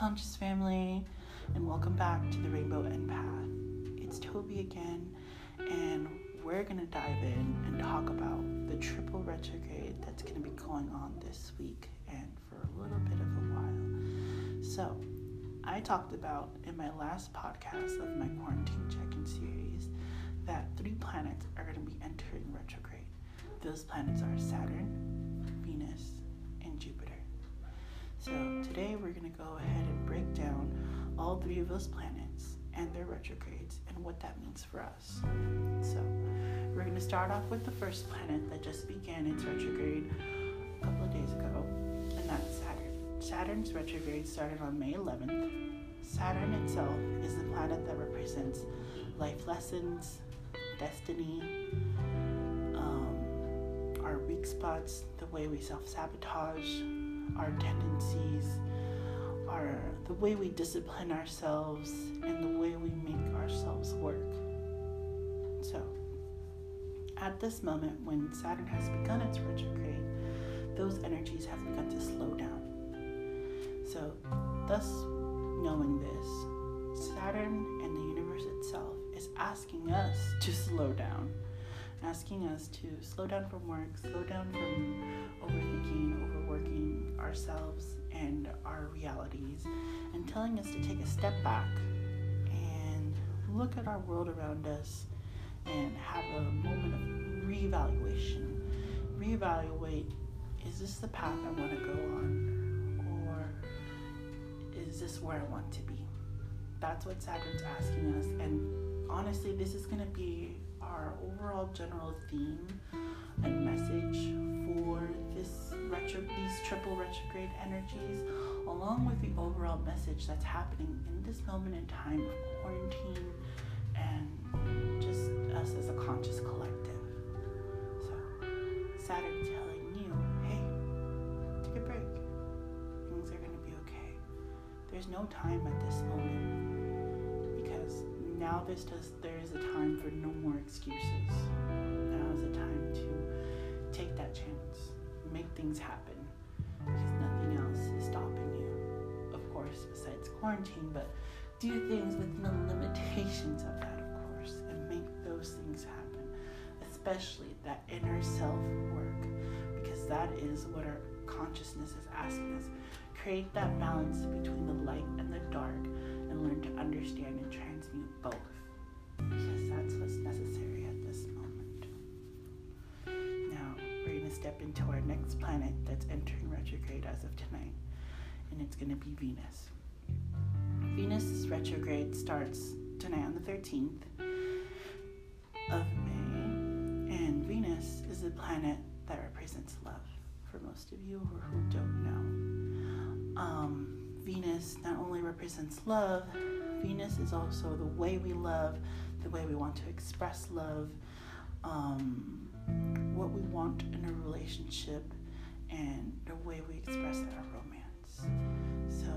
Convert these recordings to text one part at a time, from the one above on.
conscious family, and welcome back to the Rainbow Empath. It's Toby again, and we're gonna dive in and talk about the triple retrograde that's gonna be going on this week and for a little bit of a while. So, I talked about in my last podcast of my quarantine check in series that three planets are gonna be entering retrograde. Those planets are Saturn, Venus, and Jupiter. So today we're going to go ahead and break down all three of those planets and their retrogrades and what that means for us. So we're going to start off with the first planet that just began its retrograde a couple of days ago, and that's Saturn. Saturn's retrograde started on May 11th. Saturn itself is the planet that represents life lessons, destiny, um, our weak spots, the way we self sabotage, our tendencies, our the way we discipline ourselves, and the way we make ourselves work. So, at this moment, when Saturn has begun its retrograde, those energies have begun to slow down. So, thus knowing this, Saturn and the universe itself is asking us to slow down asking us to slow down from work, slow down from ourselves and our realities, and telling us to take a step back and look at our world around us and have a moment of reevaluation. Reevaluate is this the path I want to go on? Or is this where I want to be? That's what Saturn's asking us. And honestly, this is going to be our overall general theme and message for this retro these triple retrograde energies along with the overall message that's happening in this moment in time of quarantine and just us as a conscious collective. So saturn telling you hey take a break. Things are going to be okay. There's no time at this moment now there's just there is a time for no more excuses. Now is a time to take that chance, make things happen, because nothing else is stopping you. Of course, besides quarantine, but do things within the limitations of that, of course, and make those things happen. Especially that inner self work, because that is what our consciousness is asking us. Create that balance between the light and the dark and learn to understand and transmute both because that's what's necessary at this moment. Now, we're going to step into our next planet that's entering retrograde as of tonight, and it's going to be Venus. Venus' retrograde starts tonight on the 13th of May, and Venus is a planet that represents love for most of you who don't know. Um, Venus not only represents love, Venus is also the way we love, the way we want to express love, um, what we want in a relationship, and the way we express our romance. So,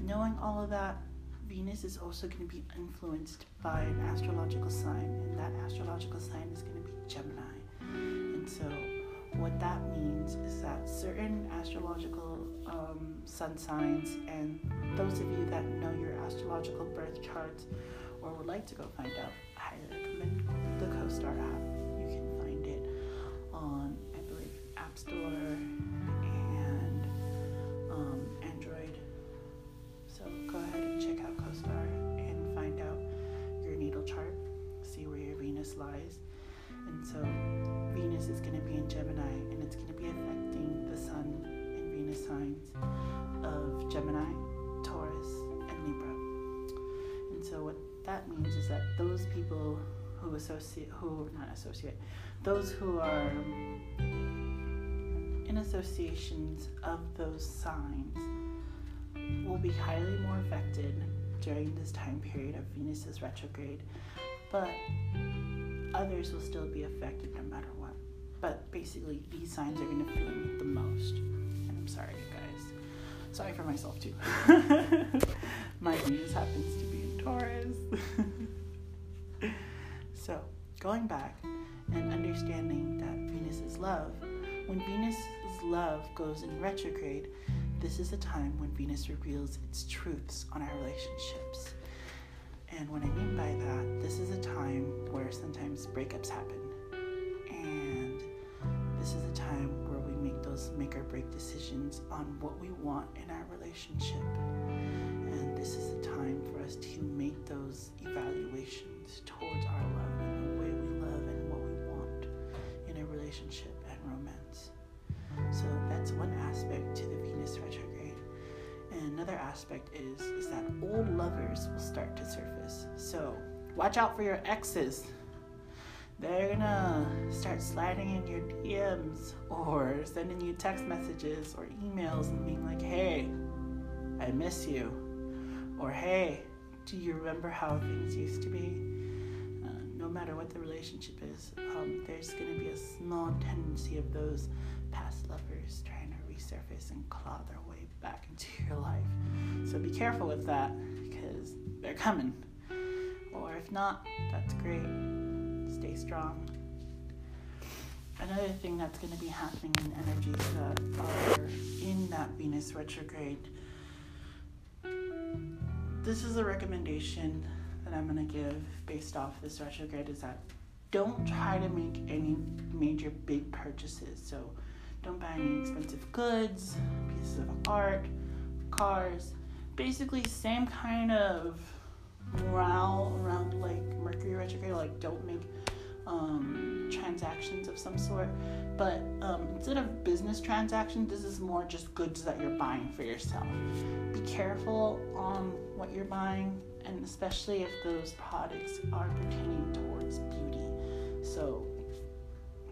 knowing all of that, Venus is also going to be influenced by an astrological sign, and that astrological sign is going to be Gemini. And so, what that means is that certain astrological um, sun signs, and those of you that know your astrological birth charts or would like to go find out, I highly recommend the CoStar app. You can find it on, I believe, App Store and um, Android. So go ahead and check out CoStar and find out your natal chart, see where your Venus lies. And so Venus is going to be in Gemini and it's going to be affecting Gemini, Taurus, and Libra. And so what that means is that those people who associate, who not associate, those who are in associations of those signs will be highly more affected during this time period of Venus's retrograde, but others will still be affected no matter what. But basically, these signs are going to feel the most. And I'm sorry, you guys. Sorry for myself, too. My Venus happens to be in Taurus. so, going back and understanding that Venus is love, when Venus's love goes in retrograde, this is a time when Venus reveals its truths on our relationships. And what I mean by that, this is a time where sometimes breakups happen. Decisions on what we want in our relationship. And this is a time for us to make those evaluations towards our love and the way we love and what we want in a relationship and romance. So that's one aspect to the Venus retrograde. And another aspect is is that old lovers will start to surface. So watch out for your exes. They're gonna start sliding in your DMs or sending you text messages or emails and being like, hey, I miss you. Or hey, do you remember how things used to be? Uh, no matter what the relationship is, um, there's to be a small tendency of those past lovers trying to resurface and claw their way back into your life. So be careful with that because they're coming. Or if not, that's great. Stay strong. Another thing that's going to be happening in energies that are in that Venus retrograde. This is a recommendation that I'm going to give based off this retrograde is that don't try to make any major big purchases. So don't buy any expensive goods, pieces of art, cars. Basically, same kind of morale around like Mercury retrograde. Like, don't make um, transactions of some sort. But um, instead of business transactions, this is more just goods that you're buying for yourself. Be careful on what you're buying, and especially if those products are pertaining towards beauty. So,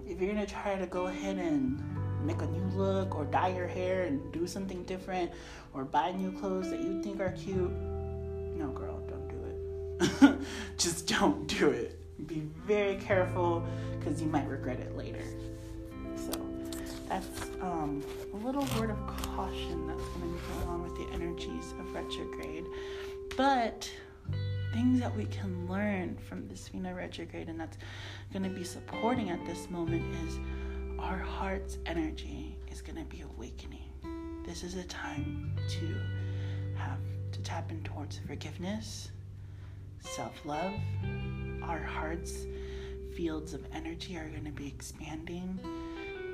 if you're gonna try to go ahead and make a new look or dye your hair and do something different or buy new clothes that you think are cute, no, girl, don't do it. Just don't do it. Be very careful because you might regret it later. So, that's um, a little word of caution that's going to going on with the energies of retrograde. But things that we can learn from this Venus retrograde and that's going to be supporting at this moment is our heart's energy is going to be awakening. This is a time to have to tap in towards forgiveness, self love. Our heart's fields of energy are going to be expanding,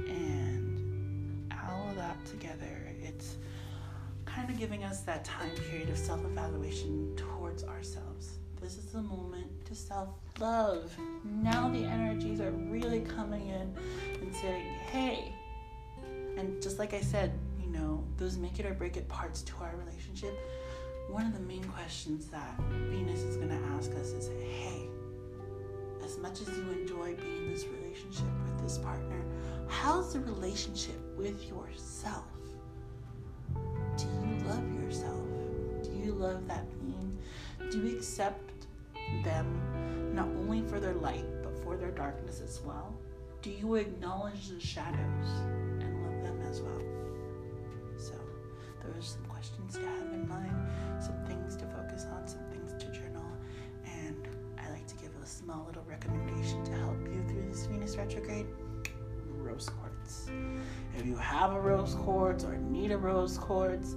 and all of that together, it's kind of giving us that time period of self evaluation towards ourselves. This is the moment to self love. Now the energies are really coming in and saying, hey, and just like I said, you know, those make it or break it parts to our relationship. One of the main questions that Venus is going to ask us is, hey, as much as you enjoy being in this relationship with this partner, how's the relationship with yourself? Do you love yourself? Do you love that being? Do you accept them not only for their light, but for their darkness as well? Do you acknowledge the shadows and love them as well? So, those are some questions to have in mind, small little recommendation to help you through this Venus retrograde rose quartz. If you have a rose quartz or need a rose quartz,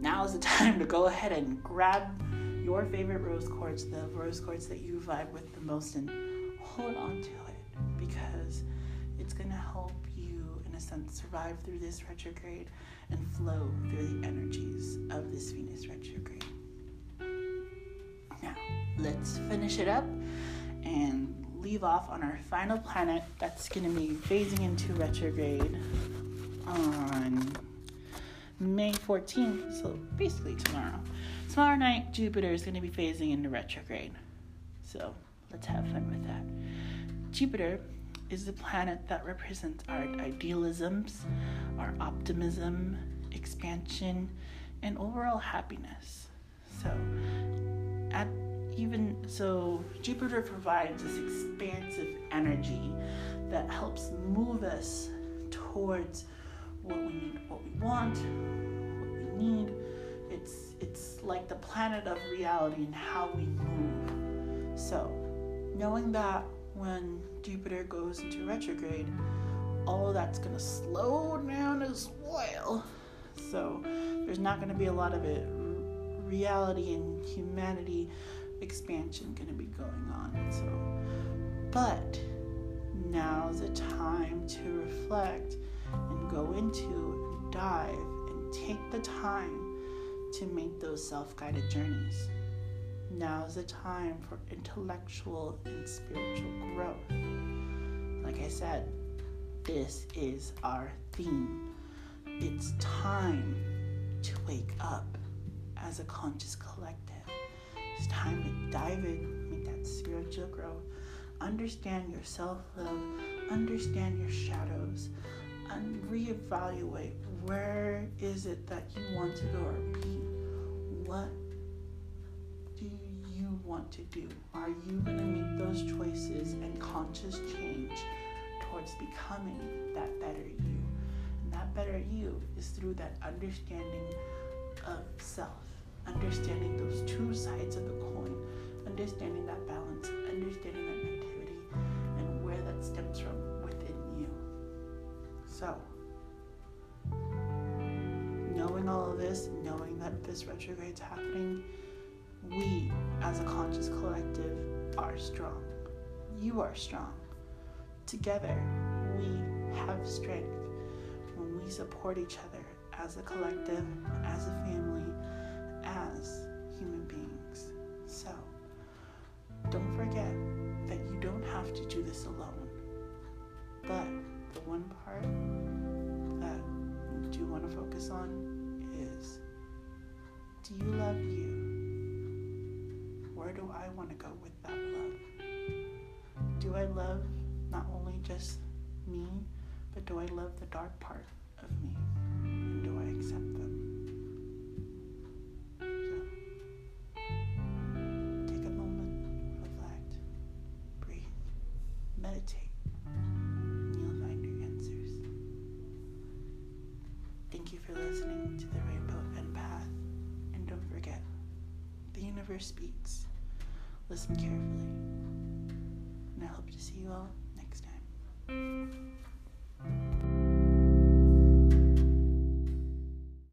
now is the time to go ahead and grab your favorite rose quartz, the rose quartz that you vibe with the most, and hold on to it because it's going to help you, in a sense, survive through this retrograde and flow through the energies of this Venus retrograde. Let's finish it up and leave off on our final planet that's going to be phasing into retrograde on May 14th, so basically tomorrow. Tomorrow night, Jupiter is going to be phasing into retrograde. So let's have fun with that. Jupiter is the planet that represents our idealisms, our optimism, expansion, and overall happiness. So, at even so, Jupiter provides this expansive energy that helps move us towards what we need, what we want, what we need. It's it's like the planet of reality and how we move. So, knowing that when Jupiter goes into retrograde, all of that's gonna slow down as well. So there's not going to be a lot of it reality and humanity expansion going to be going on. So, but now's the time to reflect and go into and dive and take the time to make those self guided journeys. Now is the time for intellectual and spiritual growth. Like I said, this is our theme. It's time to wake up as a conscious collective. It's time to dive in, make that spiritual growth, understand your self love, understand your shadows, and reevaluate where is it that you want to go or be. What do you want to do? Are you going to make those choices and conscious change towards becoming that better you? And that better you is through that understanding of self, understanding those two sides of the coin, understanding that balance, understanding that negativity, and where that stems from within you. So, knowing all of this, knowing that this retrograde is happening, we as a conscious collective are strong. You are strong. Together, we have strength when we support each other as a collective, as a family, do this alone. But the one part that do want to focus on is do you love you? Where do I want to go with that love? Do I love not only just me, but do I love the dark part of me? And do I accept them? Meditate, and you'll find your answers. Thank you for listening to the Rainbow Empath. And don't forget, the universe speaks. Listen carefully. And I hope to see you all next time.